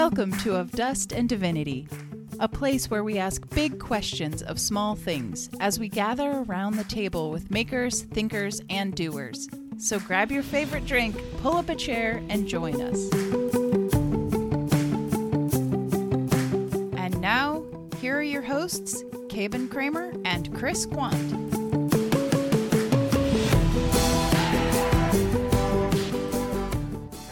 Welcome to Of Dust and Divinity, a place where we ask big questions of small things as we gather around the table with makers, thinkers, and doers. So grab your favorite drink, pull up a chair, and join us. And now, here are your hosts, Caben Kramer and Chris Quant.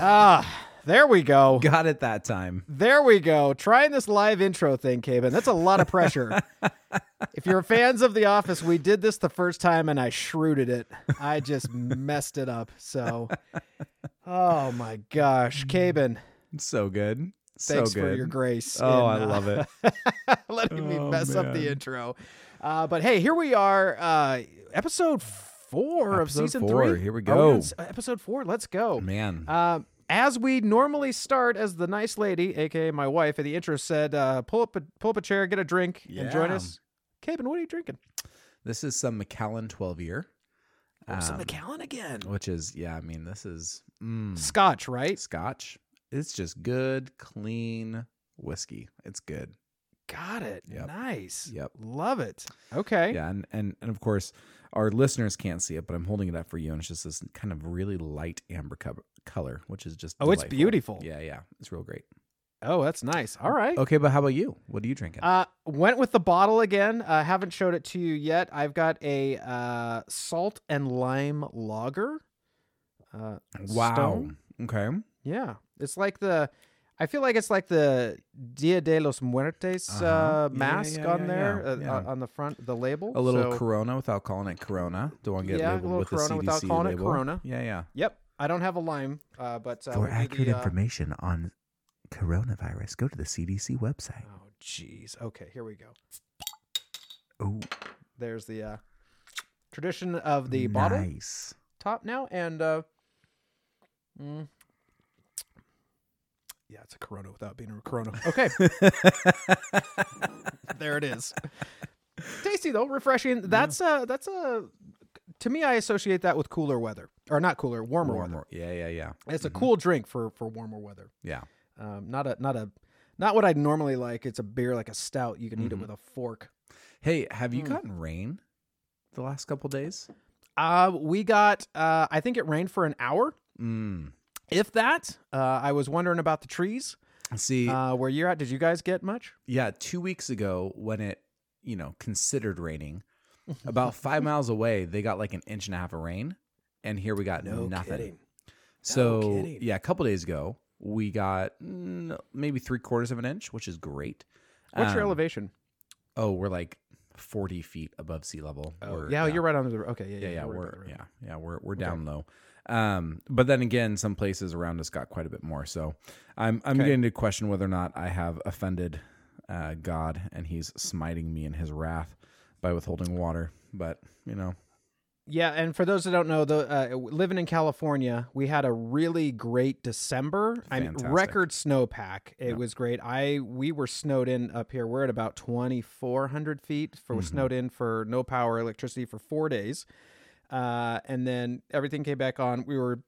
Ah, there we go. Got it that time. There we go. Trying this live intro thing, Caben. That's a lot of pressure. if you're fans of The Office, we did this the first time and I shrewded it. I just messed it up. So, oh my gosh, Caben, So good. thanks so good. for your grace. Oh, in, I uh, love it. letting me Oh, mess up the intro. Uh, but hey, here we are, uh, episode four of season four. three. Here we go. s- episode four. Let's go. Man. As we normally start, as the nice lady, aka my wife, at the intro said, uh, pull up a pull up a chair, get a drink, and join us. Caben, what are you drinking? this is some Macallan 12 year. Oh, some Um, Macallan again. Which is, yeah, I mean, this is mm, Scotch, right? scotch. It's just good, clean whiskey. It's good. Got it. Yep. Nice. Yep. Love it. Okay. Yeah. And, and, and of course, our listeners can't see it, but I'm holding it up for you. And it's just this kind of really light amber co- color, which is just. Oh, it's beautiful. Yeah. Yeah. It's real great. Oh, that's nice. All right. Okay. But how about you? What are you drinking? Uh, went with the bottle again. Uh, haven't showed it to you yet. I've got a uh, salt and lime lager. Uh, wow. Stone? Okay. Yeah, it's like the. I feel like it's like the Dia de los Muertes Uh-huh. uh, Yeah, mask yeah, on yeah, there yeah, uh, yeah. on the front, the label. A little So- Corona without calling it Corona. Don't want to get Yeah, a labeled little with the Corona CDC without calling it. Corona. Yeah, yeah. Yep, I don't have a lime, uh, but uh, For accurate the, uh, information on coronavirus, go to the CDC website. Oh, jeez. Okay, here we go. Oh, There's the uh, tradition of the bottle nice. top now, and uh, mm, yeah, it's a Corona without being a Corona. Okay, there it is. Tasty though, refreshing. That's uh that's a to me I associate that with cooler weather. Or not cooler, warmer, weather. Yeah, yeah, yeah. It's a Mhm. cool drink for for warmer weather. Yeah. Um not a not a not what I'd normally like. It's a beer like a stout. You can eat it Mhm. with a fork. Hey, have you Mm. gotten rain the last couple days? Uh we got uh I think it rained for an hour. Mm. If that. Uh I was wondering about the trees. See, Uh where you're at, did you guys get much? yeah, two weeks ago when it, you know, considered raining, about five miles away, they got like an inch and a half of rain, and here we got nothing. So kidding. yeah, a couple days ago we got mm, maybe three quarters of an inch, which is great. What's your Um, elevation? Oh, we're like forty feet above sea level. Oh, yeah, you're right on the okay. Yeah, Yeah, yeah, you're right we're by the yeah, yeah, we're we're down low. Um, but then again, some places around us got quite a bit more. So I'm I'm Okay. beginning to question whether or not I have offended uh, God and He's smiting me in His wrath by withholding water. But you know, Yeah, and for those that don't know, the uh, living in California, we had a really great December. I mean, record snowpack. It was great. I we were snowed in up here. We're at about twenty four hundred feet. For Mhm. snowed in for no power, electricity for four days, uh, and then everything came back on. We were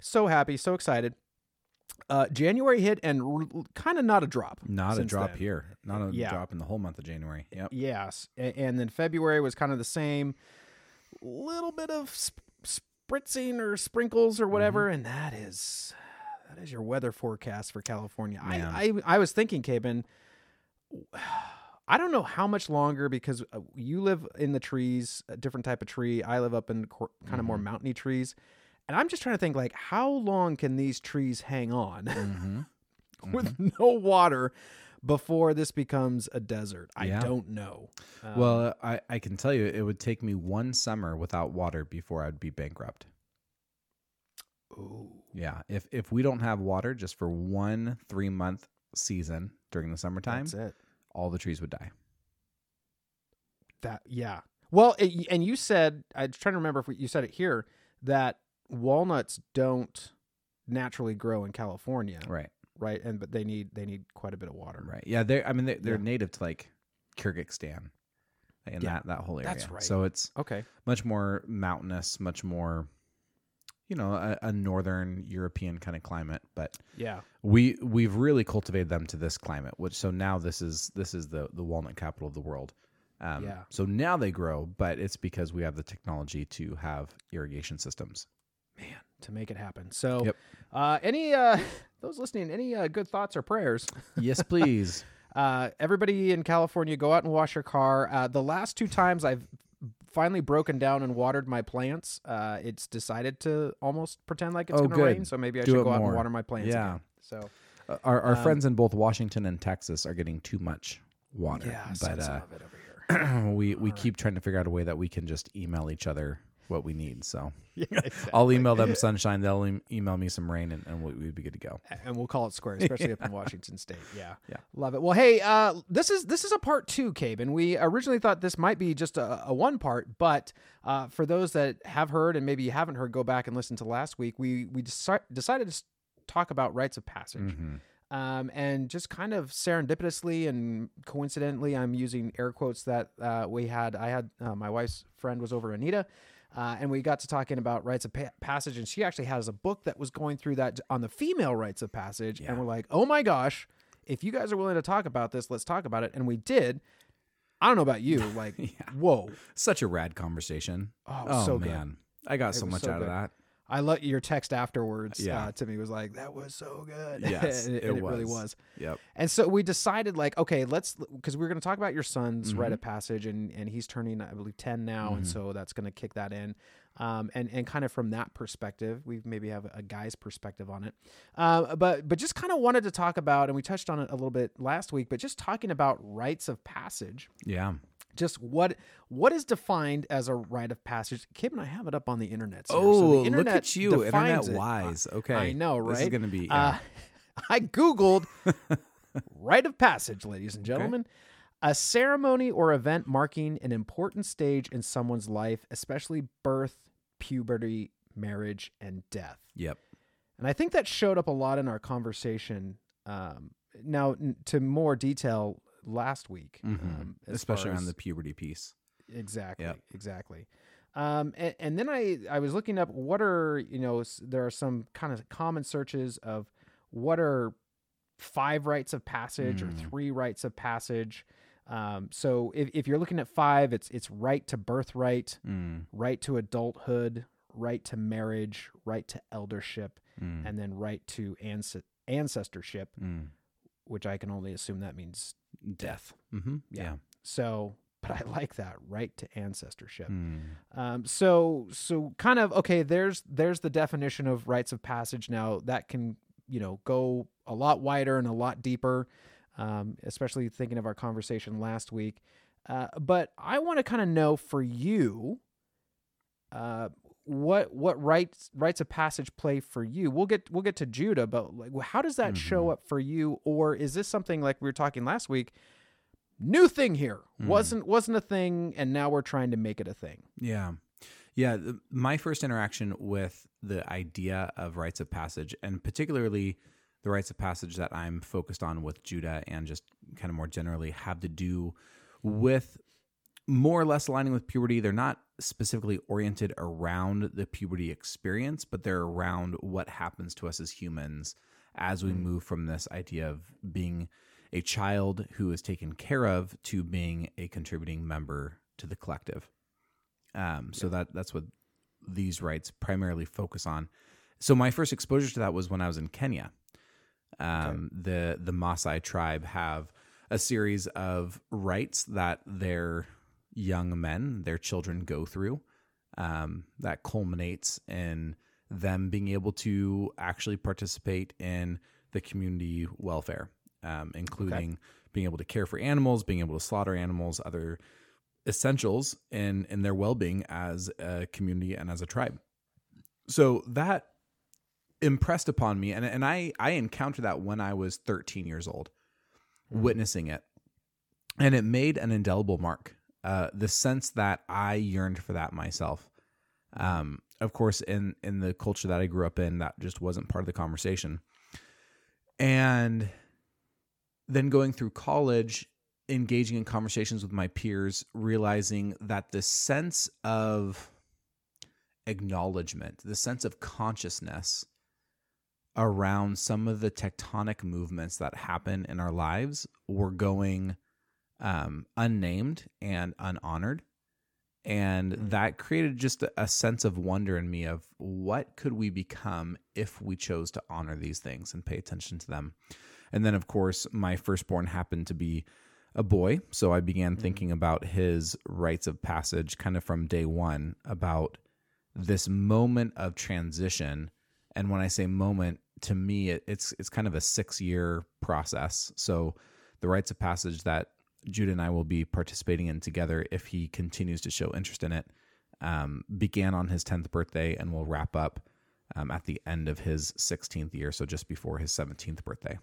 so happy, so excited. Uh, January hit and r- kind of not a drop. not a drop then. here, not a Yeah. drop in the whole month of January. Yep. Yes, A- and then February was kind of the same, little bit of sp- spritzing or sprinkles or whatever, Mm-hmm. and that is that is your weather forecast for California. I, I I was thinking, Caben, I don't know how much longer because uh, you live in the trees, a different type of tree. I live up in cor- kind of more Mm-hmm. mountainy trees. And I'm just trying to think, like, how long can these trees hang on Mm-hmm. with no water before this becomes a desert? I Yeah. don't know. Um, Well, I I can tell you, it would take me one summer without water before I'd be bankrupt. Ooh. Yeah, if if we don't have water just for one three month season during the summertime, That's it. All the trees would die. That yeah. Well, it, and you said I'm trying to remember if we, you said it here that walnuts don't naturally grow in California, Right, right? And but they need they need quite a bit of water. right. Yeah, they're. I mean, they're, they're Yeah. native to like Kyrgyzstan, and Yeah, that that whole area. that's right. So it's Okay. much more mountainous, much more, you know a, a northern European kind of climate, but Yeah. we we've really cultivated them to this climate. Which so now this is this is the the walnut capital of the world. Um, Yeah. So now they grow, but it's because we have the technology to have irrigation systems. Man, to make it happen. So, Yep. uh, any uh, those listening, any uh, good thoughts or prayers? Yes, please. Uh, everybody in California, go out and wash your car. Uh, the last two times I've finally broken down and watered my plants, uh, it's decided to almost pretend like it's Oh, going to rain. So maybe I Do should go out more. and water my plants. Yeah. again. So Uh, our our Um, friends in both Washington and Texas are getting too much water. yeah, but uh, of it over here. we we keep trying to figure out a way that we can just email each other what we need. So yeah, I'll email them sunshine. They'll em- email me some rain, and, and we- we'd be good to go. and we'll call it square, especially up in Washington State. Yeah, Yeah. love it. Well, hey, uh, this is this is a part two, Cabe, and we originally thought this might be just a, a one part, but uh, for those that have heard and maybe you haven't heard, go back and listen to last week. We we deci- decided to talk about rites of passage. Mhm. Um, and just kind of serendipitously and coincidentally, I'm using air quotes that uh, we had. I had uh, my wife's friend was over Anita, uh, and we got to talking about rites of pa- passage. And she actually has a book that was going through that on the female rites of passage. Yeah. And we're like, oh my gosh, if you guys are willing to talk about this, let's talk about it. And we did. I don't know about you, like, Yeah. whoa, Such a rad conversation. oh, Oh, so good. man, I got It so much so out good. of that. I let your text afterwards Yeah. uh, to me was like, that was so good. Yes, and it, it and it really was. Yep. And so we decided, like, okay, let's because we are going to talk about your son's Mhm. rite of passage, and and he's turning, I believe, ten now, and Mhm. so that's going to kick that in. Um, and and kind of from that perspective, we maybe have a guy's perspective on it. Uh, but but just kind of wanted to talk about, and we touched on it a little bit last week, but just talking about rites of passage, Yeah. Just what what is defined as a rite of passage. Kim and I have it up on the internet. So Oh, the look at you, internet defines it. wise. Okay, I know, This is right? going to be. Uh, I Googled rite of passage, ladies and gentlemen. A ceremony or event marking an important stage in someone's life, especially birth, puberty, marriage, and death. yep. And I think that showed up a lot in our conversation. Um, now, n- to more detail last week, Mhm. um, Especially on the puberty piece. Exactly. Yep. Exactly. Um, and, and then I, I was looking up what are, you know, there are some kind of common searches of what are five rites of passage or Mm. three rites of passage. Um, so if, if you're looking at five, it's, it's right to birthright, Mm, right to adulthood, right to marriage, right to eldership, mm, and then right to anc- ancestorship, mm. which I can only assume that means Death. Mm-hmm. Yeah. Yeah. so, but I like that right to ancestorship. Mm. Um, so so kind of okay. There's there's the definition of rites of passage. Now that can you know go a lot wider and a lot deeper, um, especially thinking of our conversation last week. Uh, but I want to kind of know for you, uh, what what rites rites of passage play for you. We'll get we'll get to Judah, but like how does that show Mhm. up for you, or is this something like we were talking last week? New thing here Mhm. wasn't wasn't a thing, and now we're trying to make it a thing. Yeah. Yeah. My first interaction with the idea of rites of passage, and particularly the rites of passage that I'm focused on with Judah and just kind of more generally, have to do with more or less aligning with puberty. They're not specifically oriented around the puberty experience, but they're around what happens to us as humans as we move from this idea of being a child who is taken care of to being a contributing member to the collective. Um, so that that's what these rites primarily focus on. So my first exposure to that was when I was in Kenya. Um, The the Maasai tribe have a series of rites that their young men, their children, go through. Um, that culminates in them being able to actually participate in the community welfare, um, including being able to care for animals, being able to slaughter animals, other essentials in in their well-being as a community and as a tribe. So that impressed upon me and and I I encountered that when I was 13 years old witnessing it. And it made an indelible mark. Uh the sense that I yearned for that myself. Um of course in in the culture that I grew up in that just wasn't part of the conversation. And then going through college engaging in conversations with my peers, realizing that the sense of acknowledgement, the sense of consciousness around some of the tectonic movements that happen in our lives were going um, unnamed and unhonored. And Mm. that created just a, a sense of wonder in me of what could we become if we chose to honor these things and pay attention to them. And then, of course, my firstborn happened to be a boy. So I began thinking about his rites of passage kind of from day one about this moment of transition. And when I say moment, to me, it, it's it's kind of a six year process. So the rites of passage that Judah and I will be participating in together, if he continues to show interest in it, um, began on his tenth birthday and will wrap up um, at the end of his sixteenth year, so just before his seventeenth birthday.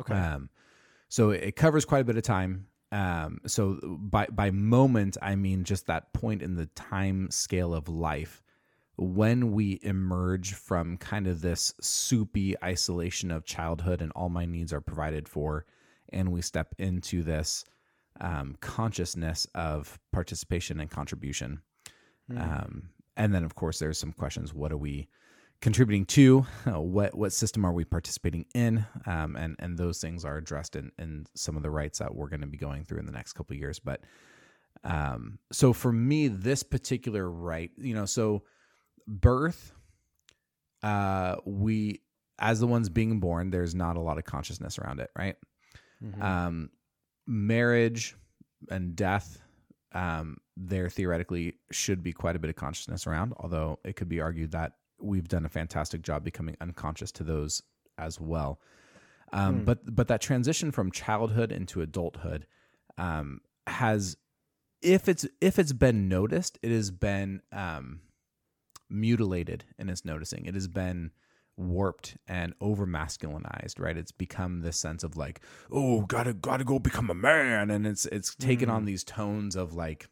Okay. Um, so it covers quite a bit of time. Um, so by by moment, I mean just that point in the time scale of life when we emerge from kind of this soupy isolation of childhood and all my needs are provided for, and we step into this um, consciousness of participation and contribution. Um, and then, of course, there's some questions: What are we contributing to? What what system are we participating in? Um, and and those things are addressed in in some of the rights that we're going to be going through in the next couple of years. But um, so for me, this particular right, you know, so birth, uh, we as the ones being born, there's not a lot of consciousness around it, right? Mhm. um, marriage and death um, there theoretically should be quite a bit of consciousness around although it could be argued that we've done a fantastic job becoming unconscious to those as well um, Hmm. but but that transition from childhood into adulthood um, has if it's if it's been noticed it has been um, mutilated in its noticing it has been warped and over masculinized right? It's become this sense of like oh gotta gotta go become a man. And it's it's taken on these tones of like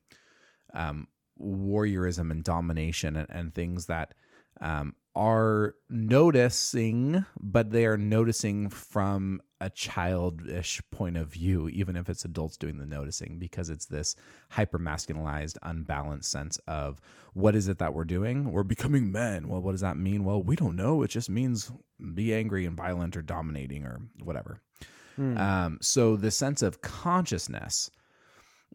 um warriorism and domination and, and things that um are noticing but they are noticing from a childish point of view even if it's adults doing the noticing because it's this hyper masculinized unbalanced sense of what is it that we're doing? We're becoming men. Well what does that mean? Well we don't know. It just means be angry and violent or dominating or whatever. Hmm. um, so the sense of consciousness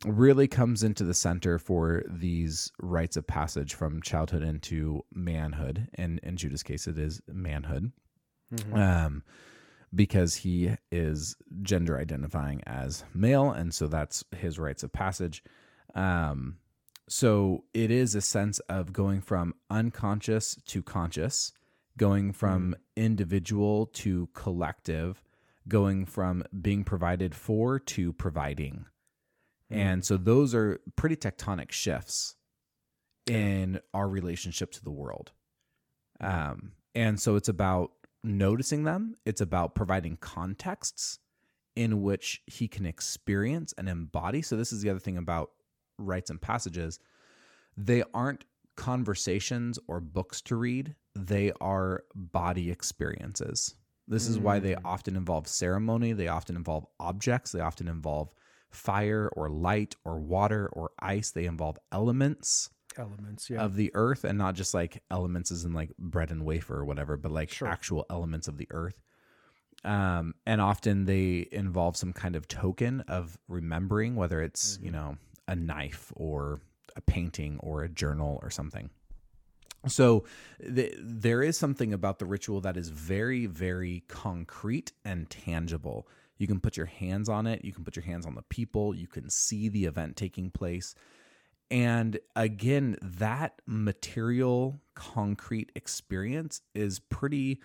really comes into the center for these rites of passage from childhood into manhood. And in judah's case it is manhood. Mhm. um, because he is gender identifying as male, and so that's his rites of passage. Um, so it is a sense of going from unconscious to conscious, going from individual to collective, going from being provided for to providing. And so those are pretty tectonic shifts in our relationship to the world. Um, and so it's about noticing them, it's about providing contexts in which he can experience and embody. So, this is the other thing about rites and passages. They aren't conversations or books to read, they are body experiences. This is why they mm. often involve ceremony, they often involve objects, they often involve fire or light or water or ice, they involve elements Elements, yeah. of the earth and not just like elements as in like bread and wafer or whatever, but like Sure. actual elements of the earth. Um, and often they involve some kind of token of remembering, whether it's, you know, a knife or a painting or a journal or something. So th- there is something about the ritual that is very, very concrete and tangible. You can put your hands on it, you can put your hands on the people, you can see the event taking place. And again, that material, concrete experience is pretty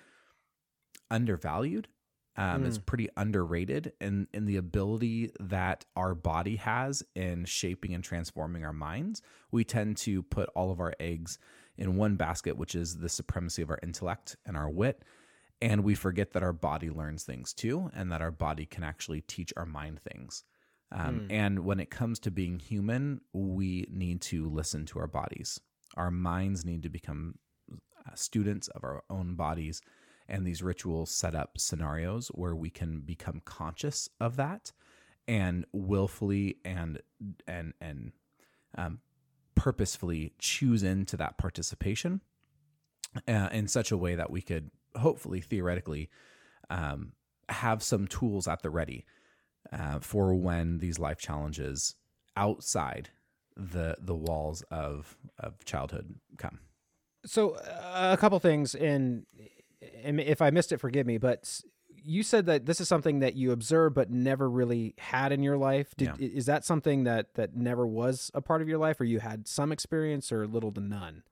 undervalued. Um, It's pretty underrated in, in the ability that our body has in shaping and transforming our minds. We tend to put all of our eggs in one basket, which is the supremacy of our intellect and our wit. And we forget that our body learns things too, and that our body can actually teach our mind things. Um, And when it comes to being human, we need to listen to our bodies. Our minds need to become uh, students of our own bodies. And these rituals set up scenarios where we can become conscious of that and willfully and and and um, purposefully choose into that participation uh, in such a way that we could hopefully theoretically um, have some tools at the ready uh, for when these life challenges outside the the walls of of childhood come. So uh, a couple things, and, if I missed it, forgive me. But you said that this is something that you observed but never really had in your life. Did, Yeah. Is that something that that never was a part of your life, or you had some experience, or little to none?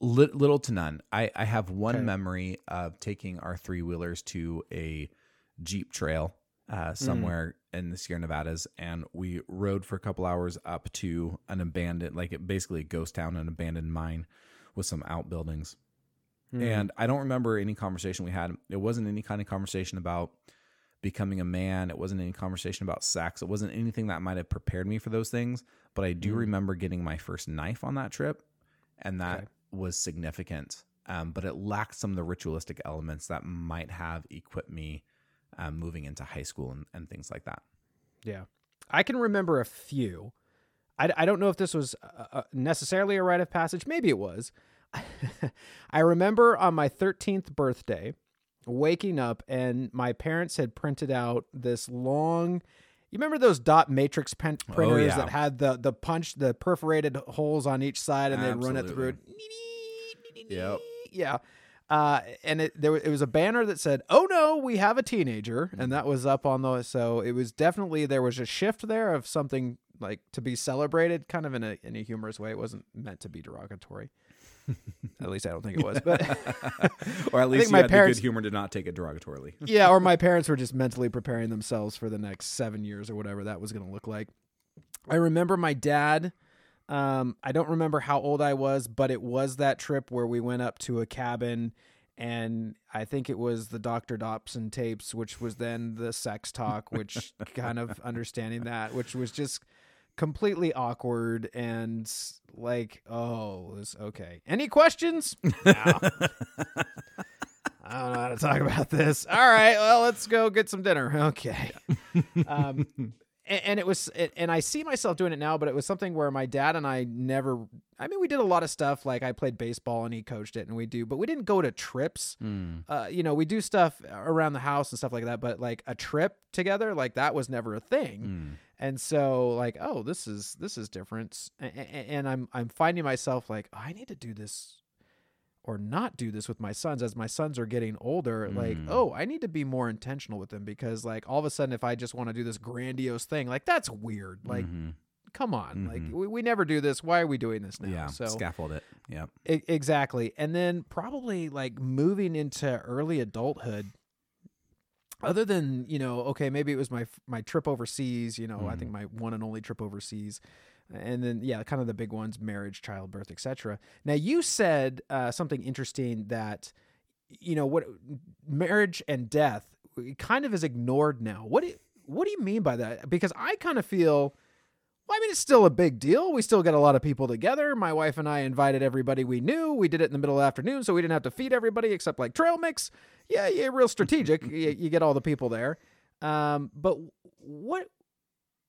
Lit- little to none. I, I have one Okay. memory of taking our three wheelers to a Jeep trail uh, somewhere in the Sierra Nevadas, and we rode for a couple hours up to an abandoned, like it basically a ghost town, an abandoned mine with some outbuildings. And I don't remember any conversation we had. It wasn't any kind of conversation about becoming a man. It wasn't any conversation about sex. It wasn't anything that might have prepared me for those things. But I do remember getting my first knife on that trip, and that Okay. was significant. Um, but it lacked some of the ritualistic elements that might have equipped me um, moving into high school and, and things like that. Yeah. I can remember a few. I, I don't know if this was uh, uh, necessarily a rite of passage. Maybe it was. I remember on my 13th birthday waking up and my parents had printed out this long. You remember those dot matrix pen- printers Oh, yeah. that had the the punch, the perforated holes on each side, and they'd run it through. Yep. Yeah. Uh, and it there it was a banner that said, "Oh no, we have a teenager," and that was up on the. So it was definitely there was a shift there of something like to be celebrated, kind of in a in a humorous way. It wasn't meant to be derogatory. at least I don't think it was, but or at least my parents- good humor to not take it derogatorily. yeah, or my parents were just mentally preparing themselves for the next seven years or whatever that was going to look like. I remember my dad. Um, I don't remember how old I was, but it was that trip where we went up to a cabin, and I think it was the Dr. Dobson tapes, which was then the sex talk, which kind of understanding that, which was just completely awkward and like, oh, was okay. Any questions? No. I don't know how to talk about this. All right, well, let's go get some dinner. Okay. Um, and, and it was, and I see myself doing it now, but it was something where my dad and I never. I mean, we did a lot of stuff. Like I played baseball and he coached it, and we do, but we didn't go to trips. Uh, you know, we do stuff around the house and stuff like that, but like a trip together, like that was never a thing. And so, like, oh, this is this is different, A- a- and I'm I'm finding myself like I need to do this or not do this with my sons as my sons are getting older like Mm. oh i need to be more intentional with them because like all of a sudden if i just want to do this grandiose thing like that's weird like Mhm. come on like Mhm. we, we never do this why are we doing this now yeah, so scaffold it. Yep. E- exactly. And then probably like moving into early adulthood. Other than you know, okay, maybe it was my my trip overseas. You know, I think my one and only trip overseas, and then yeah, kind of the big ones: marriage, childbirth, etc. Now you said uh, something interesting that you know what marriage and death kind of is ignored now. What do you, what do you mean by that? Because I kind of feel well, I mean, it's still a big deal. We still get a lot of people together. My wife and I invited everybody we knew. We did it in the middle of the afternoon, so we didn't have to feed everybody except like trail mix. Yeah, yeah, real strategic. you, you get all the people there. Um, but what?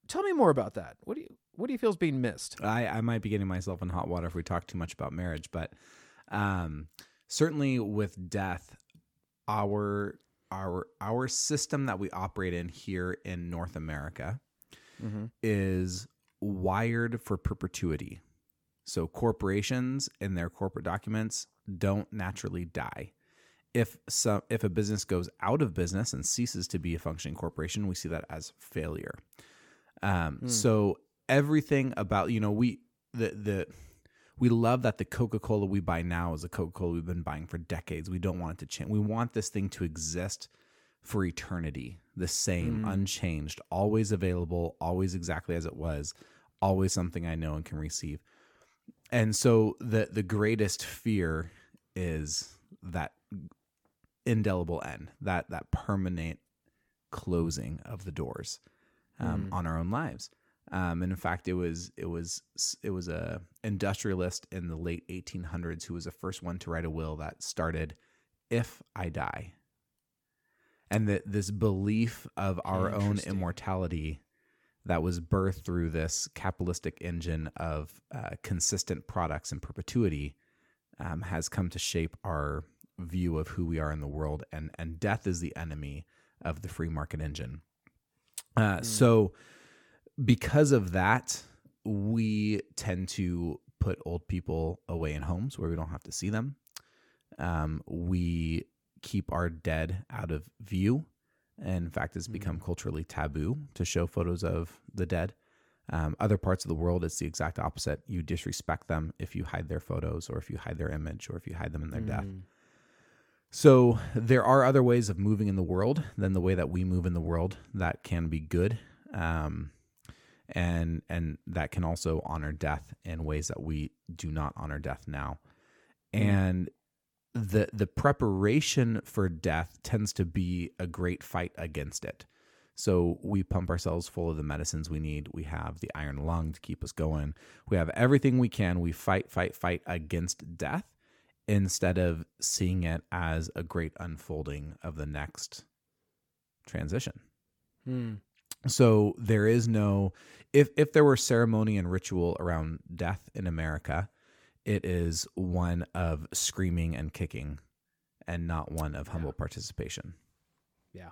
Tell me more about that. What do you What do you feel is being missed? I, I might be getting myself in hot water if we talk too much about marriage, but um, certainly with death, our our our system that we operate in here in North America Mm-hmm. is wired for perpetuity. So corporations in their corporate documents don't naturally die. If some if a business goes out of business and ceases to be a functioning corporation, we see that as failure. Um, So everything about you know we the the we love that the Coca Cola we buy now is a Coca Cola we've been buying for decades. We don't want it to change. We want this thing to exist for eternity, the same, unchanged, always available, always exactly as it was, always something I know and can receive. And so the the greatest fear is that indelible end, that that permanent closing of the doors um, on our own lives. Um, and in fact, it was it was it was a industrialist in the late 1800s who was the first one to write a will that started, "If I die," and that this belief of our own immortality that was birthed through this capitalistic engine of uh, consistent products and perpetuity um, has come to shape our view of who we are in the world and and death is the enemy of the free market engine. Uh, so because of that we tend to put old people away in homes where we don't have to see them. Um, we keep our dead out of view. And in fact it's become culturally taboo to show photos of the dead. Um, other parts of the world, it's the exact opposite. You disrespect them if you hide their photos or if you hide their image or if you hide them in their death. So there are other ways of moving in the world than the way that we move in the world that can be good, um, and and that can also honor death in ways that we do not honor death now. And the the preparation for death tends to be a great fight against it. So we pump ourselves full of the medicines we need. We have the iron lung to keep us going. We have everything we can. We fight, fight, fight against death instead of seeing it as a great unfolding of the next transition. Hmm. So there is no if if there were ceremony and ritual around death in America, it is one of screaming and kicking and not one of humble participation. Yeah.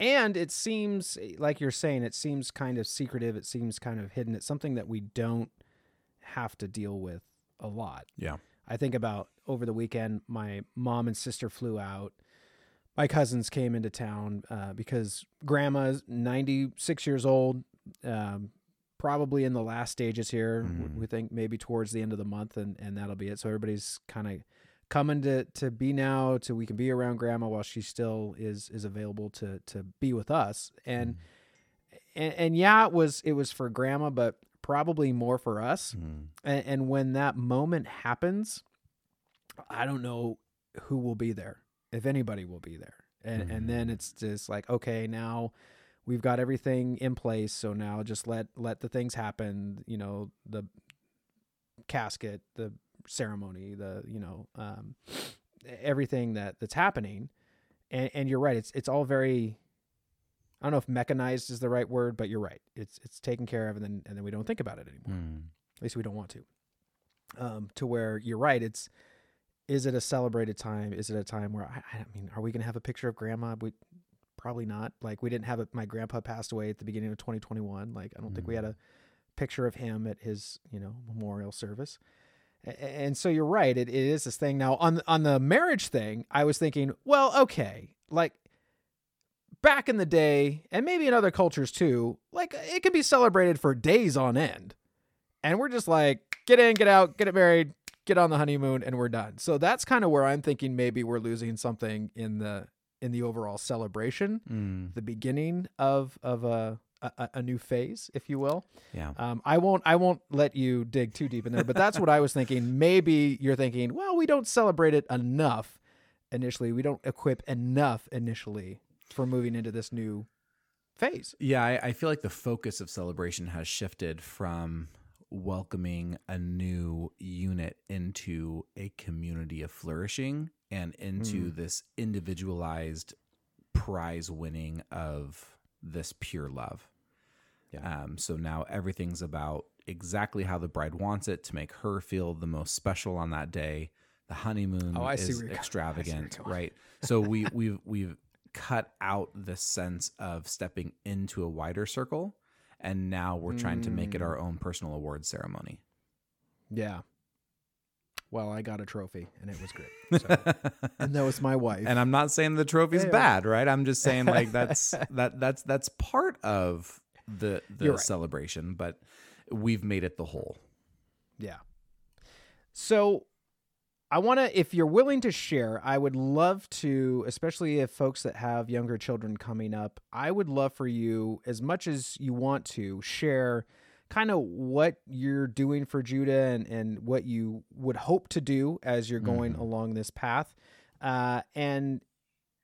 And it seems eh, like you're saying it seems kind of secretive, it seems kind of hidden. It's something that we don't have to deal with a lot. Yeah. I think about over the weekend, my mom and sister flew out. My cousins came into town uh, because grandma's 96 years old, um, probably in the last stages here. Mhm. We think maybe towards the end of the month, and, and that'll be it. So everybody's kind of coming to, to be now to we can be around grandma while she still is is available to to be with us. And and, and yeah, it was it was for grandma, but probably more for us. Mhm. And, and when that moment happens, I don't know who will be there, if anybody will be there. And and then it's just like, okay, now we've got everything in place, so now just let let the things happen. You know, the casket, the ceremony, the you know, um, everything that that's happening. And and you're right, it's it's all very. I don't know if mechanized is the right word, but you're right. It's it's taken care of, and then and then we don't think about it anymore Mm. at least we don't want to um to where you're right it's is it a celebrated time? Is it a time where i, I mean are we going to have a picture of grandma? We probably not. Like we didn't have it my grandpa passed away at the beginning of 2021 like i don't think we had mm. a picture of him at his you know memorial service. A- a- and so you're right it, it is this thing. Now on on the marriage thing i was thinking well okay like back in the day and maybe in other cultures too like it could be celebrated for days on end. And we're just like get in get out get it married get on the honeymoon and we're done so that's kind of where i'm thinking maybe we're losing something in the in the overall celebration Mm. the beginning of of a a, a new phase if you will Yeah. um, I won't. I won't let you dig too deep in there. But that's what I was thinking. Maybe you're thinking, well, we don't celebrate it enough initially. We don't equip enough initially for moving into this new phase. Yeah, I, I feel like the focus of celebration has shifted from welcoming a new unit into a community of flourishing and into this individualized prize winning of this pure love. Yeah. Um, so now everything's about exactly how the bride wants it to make her feel the most special on that day. The honeymoon Oh, is where you're I see extravagant, right? So we we've we've cut out the sense of stepping into a wider circle, and now we're trying to make it Mm. our own personal award ceremony. Yeah. Well, I got a trophy and it was great. So, and that was my wife. and I'm not saying the trophy's Yeah. bad, right? I'm just saying like that's that that's that's part of the the right. celebration, but we've made it the whole. Yeah. So I want to, if you're willing to share, I would love to, especially if folks that have younger children coming up, I would love for you, as much as you want to, share kind of what you're doing for Judah and, and what you would hope to do as you're going Mhm. along this path. Uh, and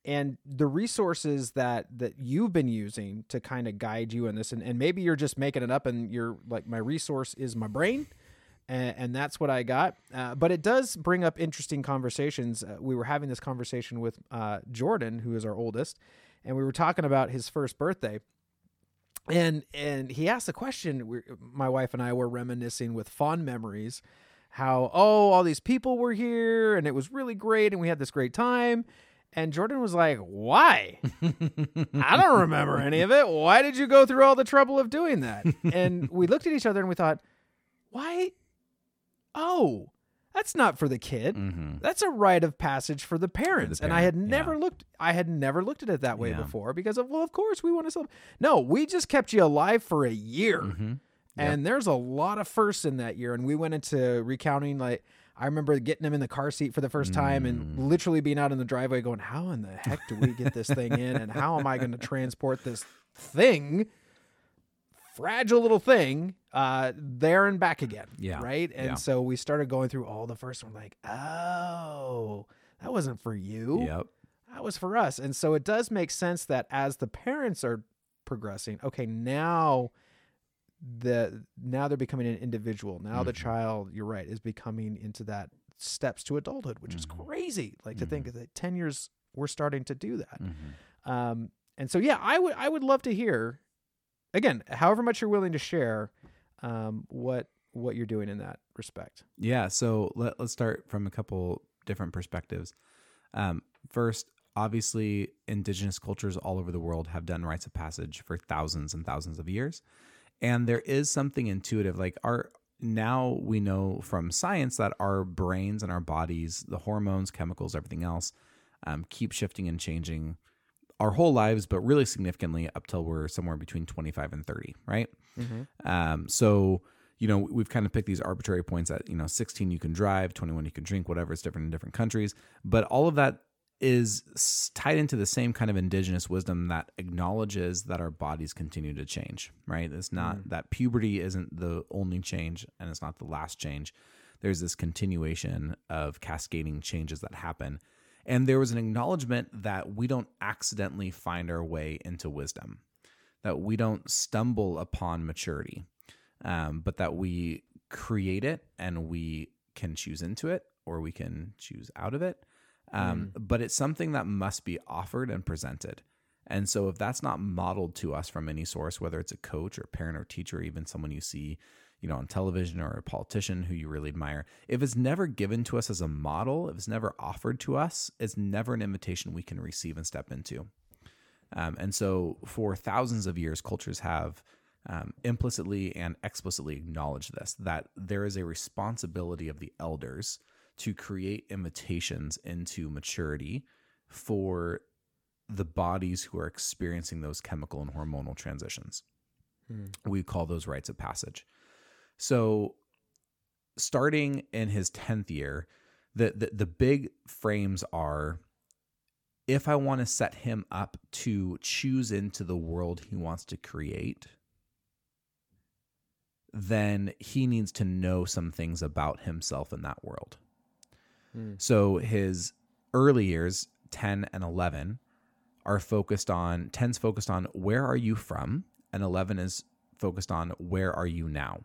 and the resources that that you've been using to kind of guide you in this and, and maybe you're just making it up and you're like my resource is my brain and, and that's what i got uh, but it does bring up interesting conversations uh, we were having this conversation with uh, jordan who is our oldest and we were talking about his first birthday and and he asked a question. We, my wife and I were reminiscing with fond memories, how oh all these people were here and it was really great and we had this great time. And Jordan was like, "Why? I don't remember any of it. Why did you go through all the trouble of doing that?" And we looked at each other and we thought, "Why? Oh, that's not for the kid. Mm-hmm. That's a rite of passage for the parents." and I had never yeah. looked I had never looked at it that way Yeah. before because of well, of course we want to celebrate. No, we just kept you alive for a year. Mm-hmm. And there's a lot of firsts in that year. And we went into recounting like I remember getting him in the car seat for the first time Mm. and literally being out in the driveway going, How in the heck do we get this thing in? And how am I going to transport this thing, fragile little thing, uh, there and back again? Yeah. Right. And Yeah. so we started going through all the first one, like, Oh, that wasn't for you. Yep. That was for us. And so it does make sense that as the parents are progressing, okay, now the now they're becoming an individual. Now the Mhm. child, you're right, is becoming into that steps to adulthood, which is Mhm. crazy. Like to think that 10 years we're starting to do that. Mm-hmm. Um and so yeah, I would I would love to hear again, however much you're willing to share um what what you're doing in that respect. Yeah. So let, let's start from a couple different perspectives. Um, first, obviously, indigenous cultures all over the world have done rites of passage for thousands and thousands of years. And there is something intuitive. Like our now we know from science that our brains and our bodies, the hormones, chemicals, everything else, um, keep shifting and changing our whole lives, but really significantly up till we're somewhere between 25 and 30, right? Um, so, you know, we've kind of picked these arbitrary points at, you know, 16 you can drive, 21 you can drink, whatever. It's different in different countries. But all of that is tied into the same kind of indigenous wisdom that acknowledges that our bodies continue to change, right? It's not that puberty isn't the only change and it's not the last change. There's this continuation of cascading changes that happen. And there was an acknowledgement that we don't accidentally find our way into wisdom, that we don't stumble upon maturity, um, but that we create it and we can choose into it or we can choose out of it. Um, But it's something that must be offered and presented. And so, if that's not modeled to us from any source, whether it's a coach or parent or teacher, or even someone you see, you know, on television or a politician who you really admire, if it's never given to us as a model, if it's never offered to us, it's never an invitation we can receive and step into. Um, and so, for thousands of years, cultures have um, implicitly and explicitly acknowledged this that there is a responsibility of the elders to create invitations into maturity for the bodies who are experiencing those chemical and hormonal transitions. We call those rites of passage. So, starting in his 10th year, the, the, the big frames are if I want to set him up to choose into the world he wants to create, then he needs to know some things about himself in that world. Hmm. So his early years, 10 and 11, are focused on 10's focused on where are you from, and 11 is focused on where are you now.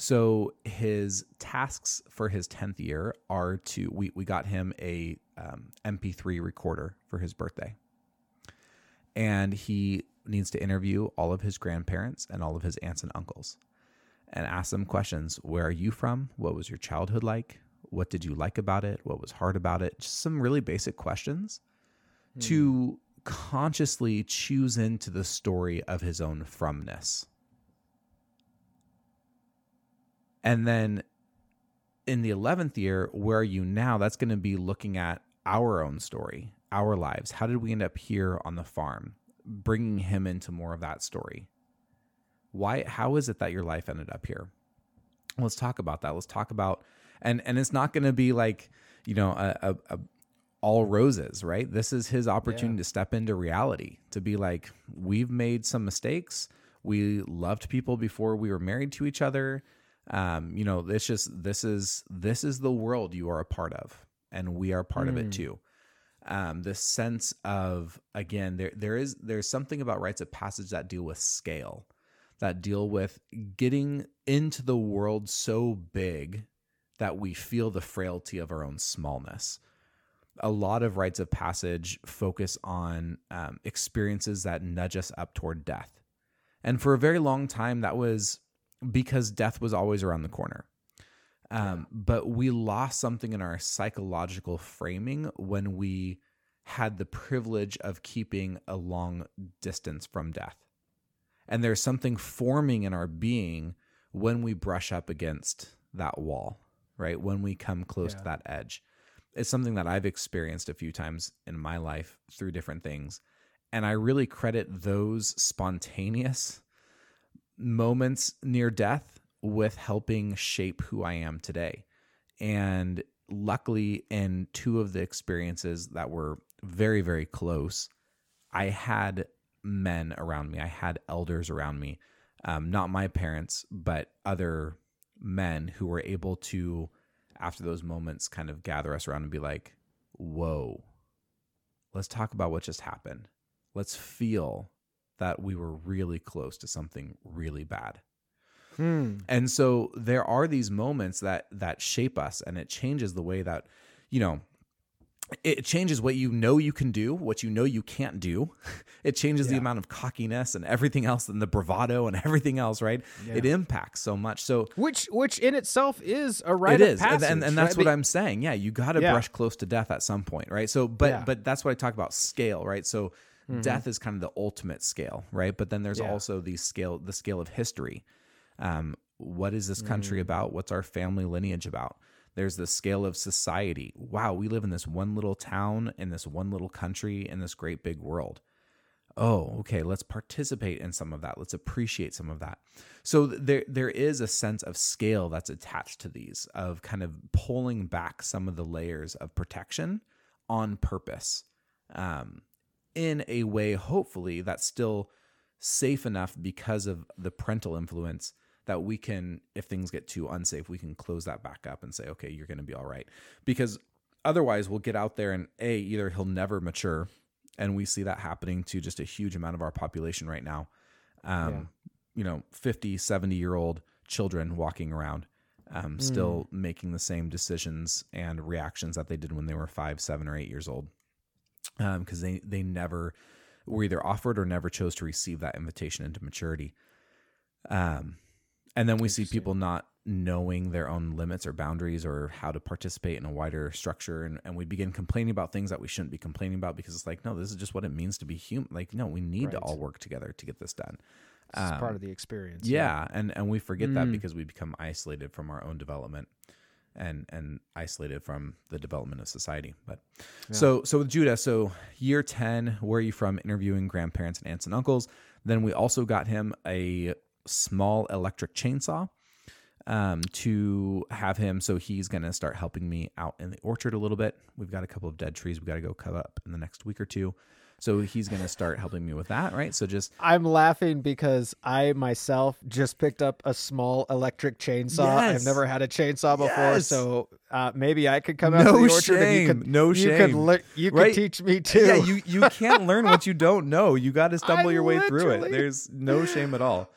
So his tasks for his 10th year are to we we got him a um, MP3 recorder for his birthday. And he needs to interview all of his grandparents and all of his aunts and uncles and ask them questions. Where are you from? What was your childhood like? What did you like about it? What was hard about it? Just some really basic questions to consciously choose into the story of his own fromness. And then in the 11th year, where are you now? That's going to be looking at our own story, our lives. How did we end up here on the farm? Bringing him into more of that story. Why? How is it that your life ended up here? Let's talk about that. Let's talk about, and and it's not going to be like you know a, a, a all roses, right? This is his opportunity to step into reality, to be like, we've made some mistakes. We loved people before we were married to each other. Um, you know, it's just this is this is the world you are a part of, and we are part of it too. Um, this sense of again, there there is there's something about rites of passage that deal with scale, that deal with getting into the world so big that we feel the frailty of our own smallness. A lot of rites of passage focus on um, experiences that nudge us up toward death. And for a very long time, that was because death was always around the corner. Um, But we lost something in our psychological framing when we had the privilege of keeping a long distance from death. And there's something forming in our being when we brush up against that wall, right? When we come close to that edge. It's something that I've experienced a few times in my life through different things. And I really credit those spontaneous moments near death with helping shape who I am today. And luckily, in two of the experiences that were very, very close, I had men around me. I had elders around me, um, not my parents, but other men who were able to, after those moments, kind of gather us around and be like, whoa, let's talk about what just happened. Let's feel that we were really close to something really bad. Hmm. And so there are these moments that that shape us and it changes the way that you know it changes what you know you can do, what you know you can't do. It changes the amount of cockiness and everything else and the bravado and everything else, right? It impacts so much. So Which which in itself is a right. it is, and, and, and that's right? what I'm saying. Yeah, you got to Yeah. brush close to death at some point, right? So, but Yeah. but that's what I talk about scale, right? So, death is kind of the ultimate scale, right? But then there's Yeah. also the scale, the scale of history. Um, what is this country Mm. about? What's our family lineage about? There's the scale of society. Wow, we live in this one little town, in this one little country, in this great big world oh okay let's participate in some of that let's appreciate some of that so there there is a sense of scale that's attached to these of kind of pulling back some of the layers of protection on purpose um, in a way hopefully that's still safe enough because of the parental influence that we can if things get too unsafe we can close that back up and say okay you're going to be all right. Because otherwise we'll get out there and a either he'll never mature and we see that happening to just a huge amount of our population right now um, you know 50 70 year old children walking around um, still making the same decisions and reactions that they did when they were five seven or eight years old because they they never were either offered or never chose to receive that invitation into maturity. Um, and then we see people not knowing their own limits or boundaries or how to participate in a wider structure and, and we begin complaining about things that we shouldn't be complaining about because it's like no this is just what it means to be human like no we need to all work together to get this done. It's part of the experience. Um, yeah, and and we forget that Mm. because we become isolated from our own development and and isolated from the development of society. But so so with Judah, so year 10, where are you from interviewing grandparents and aunts and uncles? Then we also got him a small electric chainsaw um, to have him. So he's going to start helping me out in the orchard a little bit. We've got a couple of dead trees we got to go cut up in the next week or two. So he's going to start helping me with that, right? So just I'm laughing because I myself just picked up a small electric chainsaw. Yes. I've never had a chainsaw before, Yes. so uh, maybe I could come out No to the orchard and you shame. could No you could shame. le- you could Right. teach me too. Yeah, you you can't learn what you don't know. You got to stumble I your way through it. There's no shame at all.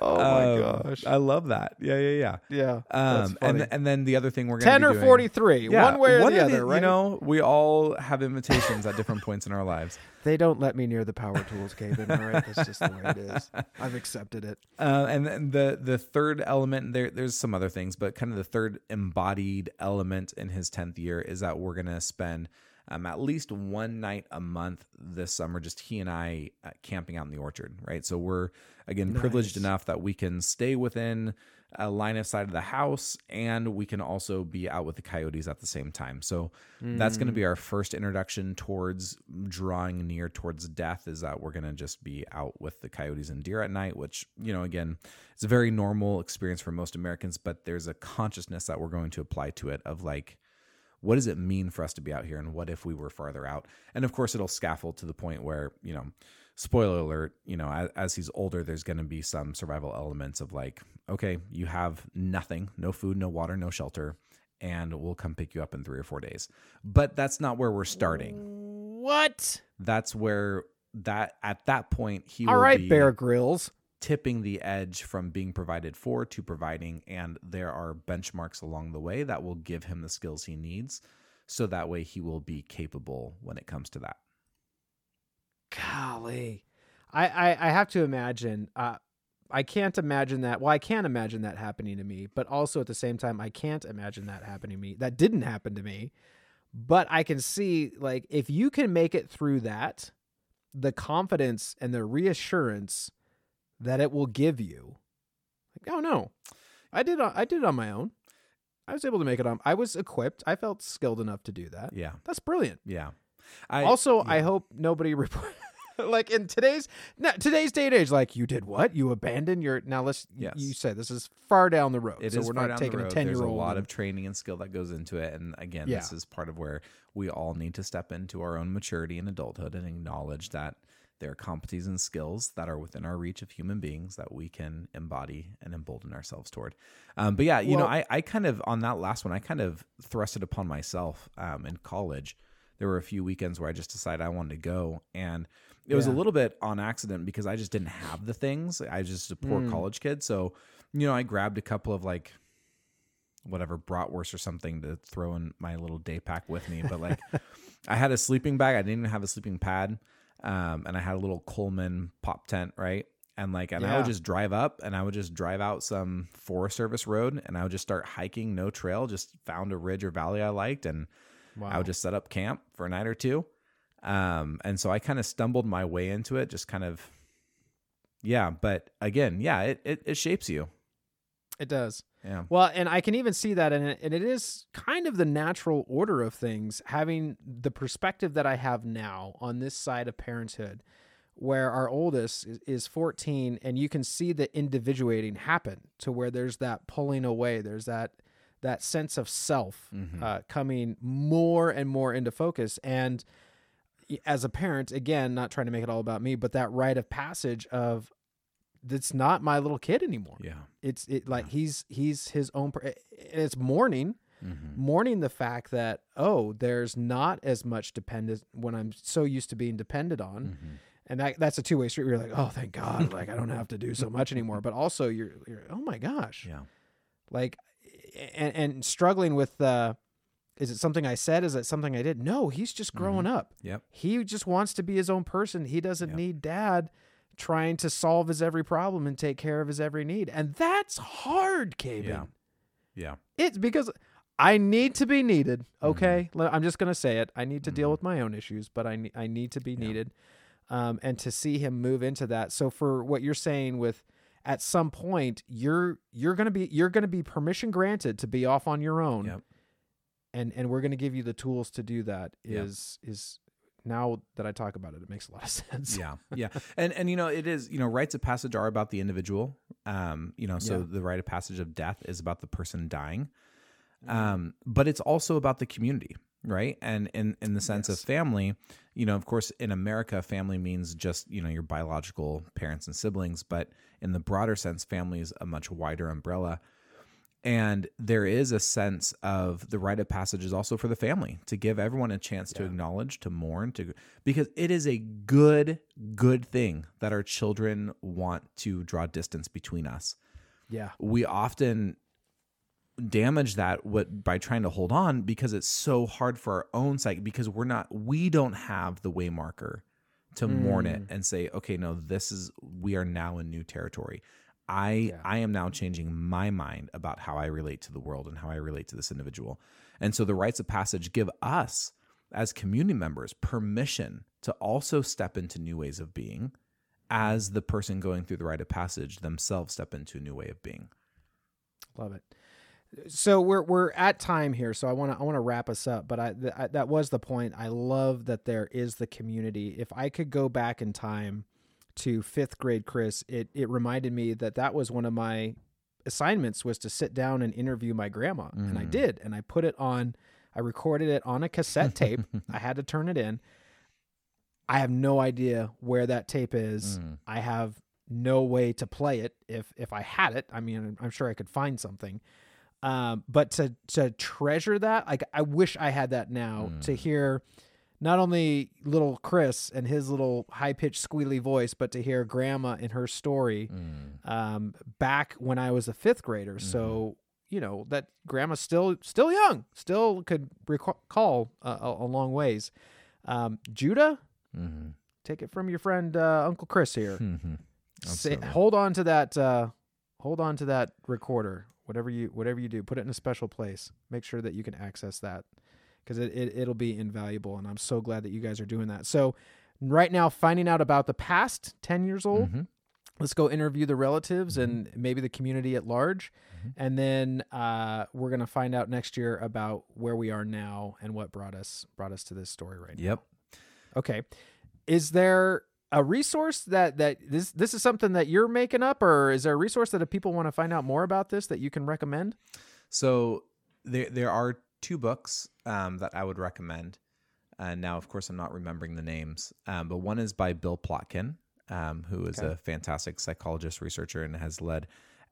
Oh my Um, gosh. I love that. Yeah, yeah, yeah. yeah. Um, and and then the other thing we're gonna 10 be or doing- 43, Yeah, one way or one the other, right? You know, we all have invitations at different points in our lives. They don't let me near the power tools. All right, that's just the way it is. I've accepted it. Uh, and then the the third element there there's some other things, but kind of the third embodied element in his tenth year is that we're gonna spend um, at least one night a month this summer, just he and I uh, camping out in the orchard, right? So we're again privileged enough that we can stay within a line of sight of the house, and we can also be out with the coyotes at the same time. So that's going to be our first introduction towards drawing near towards death. Is that we're going to just be out with the coyotes and deer at night, which you know again it's a very normal experience for most Americans, but there's a consciousness that we're going to apply to it of like what does it mean for us to be out here and what if we were farther out and of course it'll scaffold to the point where you know spoiler alert you know as, as he's older there's going to be some survival elements of like okay you have nothing no food no water no shelter and we'll come pick you up in three or four days but that's not where we're starting What? that's where that at that point he All right, be Bear Grylls. Tipping the edge from being provided for to providing and there are benchmarks along the way that will give him the skills he needs so that way he will be capable when it comes to that Golly. I, I, I have to imagine. Uh, I can't imagine that. Well, I can't imagine that happening to me, but also at the same time, I can't imagine that happening to me. That didn't happen to me, but I can see like if you can make it through that, the confidence and the reassurance that it will give you. Like, oh no, I did. Uh, I did it on my own. I was able to make it on. I was equipped. I felt skilled enough to do that. Yeah. That's brilliant. Yeah. I, also, I hope nobody report. like in today's no, today's day and age, like you did what? You abandoned your now. Let's Yes. you said this is far down the road, It is so we're not taking a ten year There's old. a lot of training and skill that goes into it, and again, this is part of where we all need to step into our own maturity and adulthood and acknowledge that there are competencies and skills that are within our reach of human beings that we can embody and embolden ourselves toward. Um, but yeah, you know, I, I kind of on that last one, I kind of thrust it upon myself um, in college. There were a few weekends where I just decided I wanted to go, and it was a little bit on accident because I just didn't have the things. I was just a poor Mm. college kid, so you know, I grabbed a couple of like whatever bratwurst or something to throw in my little day pack with me. But like, I had a sleeping bag. I didn't even have a sleeping pad, um, and I had a little Coleman pop tent, right? And like, and I would just drive up, and I would just drive out some Forest Service road, and I would just start hiking, no trail. Just found a ridge or valley I liked, and I would just set up camp for a night or two. Um, and so I kind of stumbled my way into it, just kind of, yeah. But again, yeah, it it, it shapes you. It does. Yeah. Well, and I can even see that, and it, and it is kind of the natural order of things. Having the perspective that I have now on this side of parenthood, where our oldest is, is 14, and you can see the individuating happen to where there's that pulling away, there's that that sense of self Mhm. uh, coming more and more into focus, and as a parent, again, not trying to make it all about me, but that rite of passage of that's not my little kid anymore Yeah. it's it like he's he's his own per- it's mourning Mm-hmm. mourning the fact that oh there's not as much dependence when i'm so used to being depended on Mm-hmm. and that, that's a two-way street where you're like oh thank god like i don't have to do so much anymore but also you're, you're oh my gosh Yeah. like and, and struggling with uh is it something i said is it something i did no he's just growing up Yep. he just wants to be his own person he doesn't Yep. need dad trying to solve his every problem and take care of his every need and that's hard Caben. Yeah. Yeah. it's because i need to be needed Mm-hmm. okay i'm just going to say it i need to deal with my own issues but i, ne- I need to be needed um, and to see him move into that so for what you're saying with at some point you're you're going to be you're going to be permission granted to be off on your own Yep. and and we're going to give you the tools to do that is Yep. is is now that i talk about it it makes a lot of sense. Yeah yeah. And and you know it is you know rites of passage are about the individual. Um you know so Yeah. the rite of passage of death is about the person dying. Mm-hmm. um but it's also about the community right? And in in the sense of family you know of course in america family means just you know your biological parents and siblings. But in the broader sense family is a much wider umbrella and there is a sense of the rite of passage is also for the family to give everyone a chance to acknowledge, to mourn, to because it is a good, good thing that our children want to draw distance between us. yeah. We often damage that what by trying to hold on because it's so hard for our own psyche because we're not we don't have the way marker to mourn it mm. and say okay no this is we are now in new territory i Yeah. i am now changing my mind about how i relate to the world and how i relate to this individual and so the rites of passage give us as community members permission to also step into new ways of being as the person going through the rite of passage themselves step into a new way of being Love it. So we're we're at time here, so I want to I want to wrap us up. But I, th- I that was the point. I love that there is the community. If I could go back in time to fifth grade, Chris, it it reminded me that that was one of my assignments was to sit down and interview my grandma, and I Mm. did, and I put it on. I recorded it on a cassette tape. I had to turn it in. I have no idea where that tape is. Mm. I have no way to play it if if I had it. I mean, I'm sure I could find something. Um, but to to treasure that, like I wish I had that now to Mm. hear not only little Chris and his little high pitched squealy voice, but to hear Grandma and her story Mm. um, back when I was a fifth grader. Mm-hmm. So you know that Grandma's still still young, still could recall uh, a, a long ways. Um, Judah, Mhm. take it from your friend uh, Uncle Chris here. Mhm. Say, hold on to that. Uh, hold on to that recorder. Whatever you whatever you do, put it in a special place. Make sure that you can access that because it, it it'll be invaluable. And I'm so glad that you guys are doing that. So right now, finding out about the past ten years old. Mhm. Let's go interview the relatives and maybe the community at large, Mhm. and then uh, we're gonna find out next year about where we are now and what brought us brought us to this story right now. Yep. Okay. Is there a resource that that this this is something that you're making up, or is there a resource that if people want to find out more about this that you can recommend? So there there are two books um, that I would recommend. And now, of course, I'm not remembering the names, um, but one is by Bill Plotkin, um, who is Okay. a fantastic psychologist researcher and has led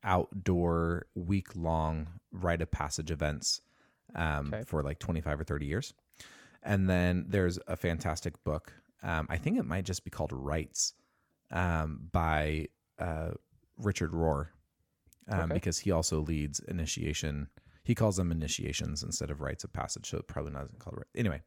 outdoor week long rite of passage events um, Okay. for like 25 or 30 years. And then there's a fantastic book. Um, I think it might just be called Rights um, by uh, Richard Rohr, um, Okay. because he also leads initiation. He calls them initiations instead of rites of passage, so it probably not called right. Anyway,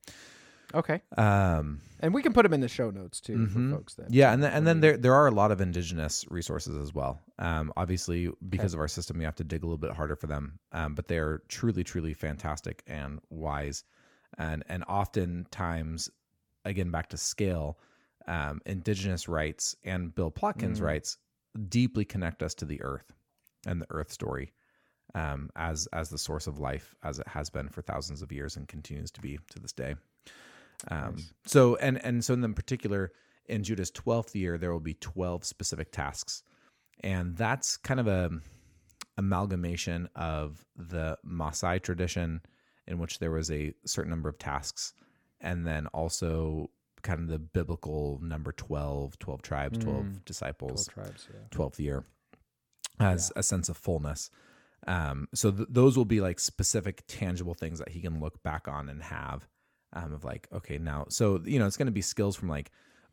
Okay, um, and we can put them in the show notes too Mhm. for folks. That yeah, and then, and then there there are a lot of indigenous resources as well. Um, obviously, because of our system, we have to dig a little bit harder for them. Um, but they're truly, truly fantastic and wise, and and oftentimes, again, back to scale, um, indigenous rites and Bill Plotkin's Mm. rites deeply connect us to the earth and the earth story. Um, as as the source of life, as it has been for thousands of years and continues to be to this day. Um, Nice. So and and so in particular, in Judah's twelfth year, there will be twelve specific tasks, and that's kind of a amalgamation of the Maasai tradition, in which there was a certain number of tasks, and then also kind of the biblical number 12, 12 tribes, 12 Mm. disciples, Twelve tribes. Yeah. 12th year has a sense of fullness. Um, so th- those will be like specific, tangible things that he can look back on and have um, of like, okay, now, so, you know, it's going to be skills from like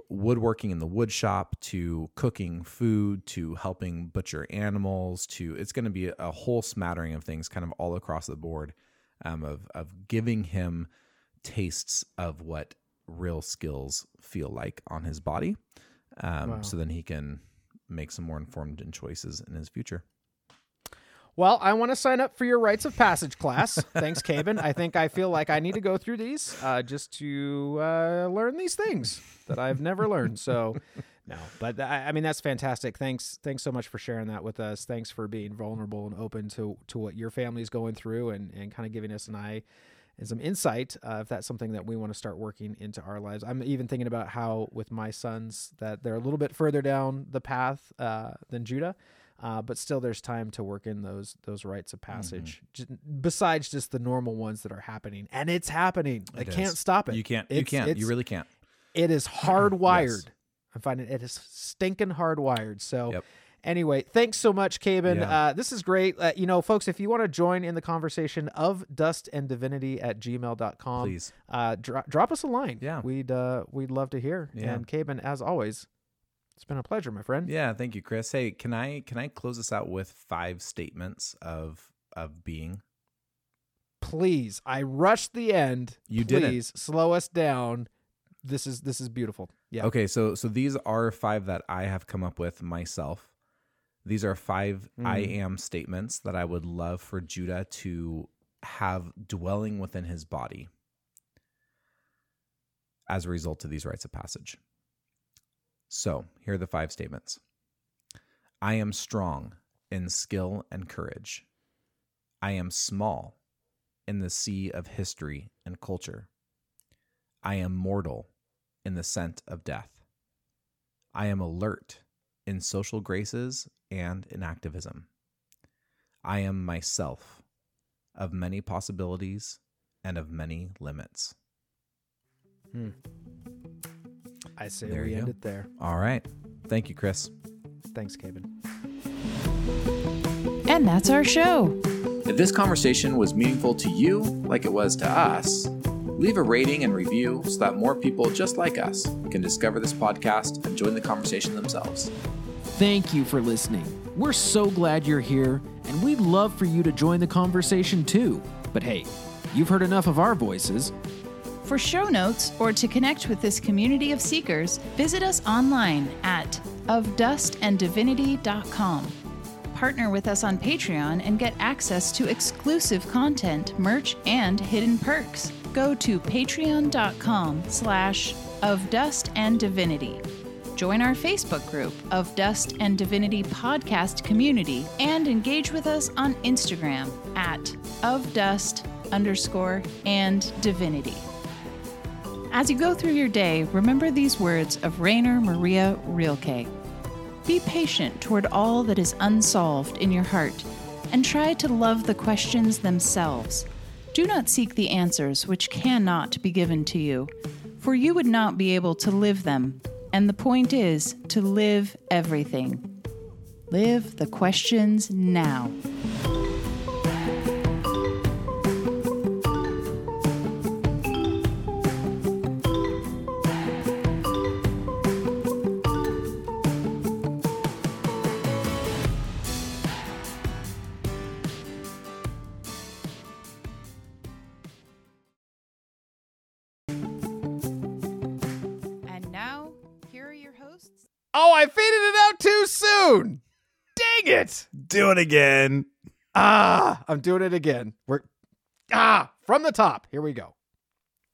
woodworking in the wood shop to cooking food to helping butcher animals to, it's going to be a whole smattering of things kind of all across the board um, of, of giving him tastes of what real skills feel like on his body. Um, Wow. So then he can make some more informed choices in his future. Well, I want to sign up for your rites of passage class. Thanks, Caben. I think I feel like I need to go through these uh, just to uh, learn these things that I've never learned. So, no, but I, I mean that's fantastic. Thanks, thanks so much for sharing that with us. Thanks for being vulnerable and open to to what your family's going through and and kind of giving us an eye and some insight uh, if that's something that we want to start working into our lives. I'm even thinking about how with my sons that they're a little bit further down the path uh, than Judah. Uh, but still, there's time to work in those those rites of passage. J- besides just the normal ones that are happening, and it's happening. I It can't stop it. You can't. You can't. You really can't. It is hardwired. Yes. I'm finding it is stinking hardwired. So. Yep. Anyway, thanks so much, Caben. Yeah. Uh, this is great. Uh, you know, folks, if you want to join in the conversation of dust and divinity at gmail.com, Please. uh, dro- drop us a line. Yeah. We'd, uh, we'd love to hear. Yeah. And Caben, as always, it's been a pleasure, my friend. Yeah. Thank you, Chris. Hey, can I can I close this out with five statements of of being? Please, I rushed the end. You didn't. Please slow us down. This is this is beautiful. Yeah. Okay. So so these are five that I have come up with myself. These are five I Mm. am statements that I would love for Judah to have dwelling within his body as a result of these rites of passage. So, here are the five statements I am strong in skill and courage. I am small in the sea of history and culture. I am mortal in the scent of death. I am alert in social graces and in activism. I am myself of many possibilities and of many limits. Hmm. I say There we you end go. it there. All right. Thank you, Chris. Thanks, Caben. And that's our show. If this conversation was meaningful to you like it was to us, leave a rating and review so that more people just like us can discover this podcast and join the conversation themselves. Thank you for listening. We're so glad you're here, and we'd love for you to join the conversation too. But hey, you've heard enough of our voices. For show notes or to connect with this community of seekers, visit us online at ofdustanddivinity.com. Partner with us on Patreon and get access to exclusive content, merch, and hidden perks. Go to patreon.com slash of dust and divinity. Join our Facebook group of Dust and Divinity podcast community and engage with us on Instagram at of dust underscore and divinity. As you go through your day, remember these words of Rainer Maria Rilke. Be patient toward all that is unsolved in your heart and try to love the questions themselves. Do not seek the answers which cannot be given to you, for you would not be able to live them. And the point is to live everything. Live the questions now. Do it again. Ah, I'm doing it again. We're ah, from the top. Here we go.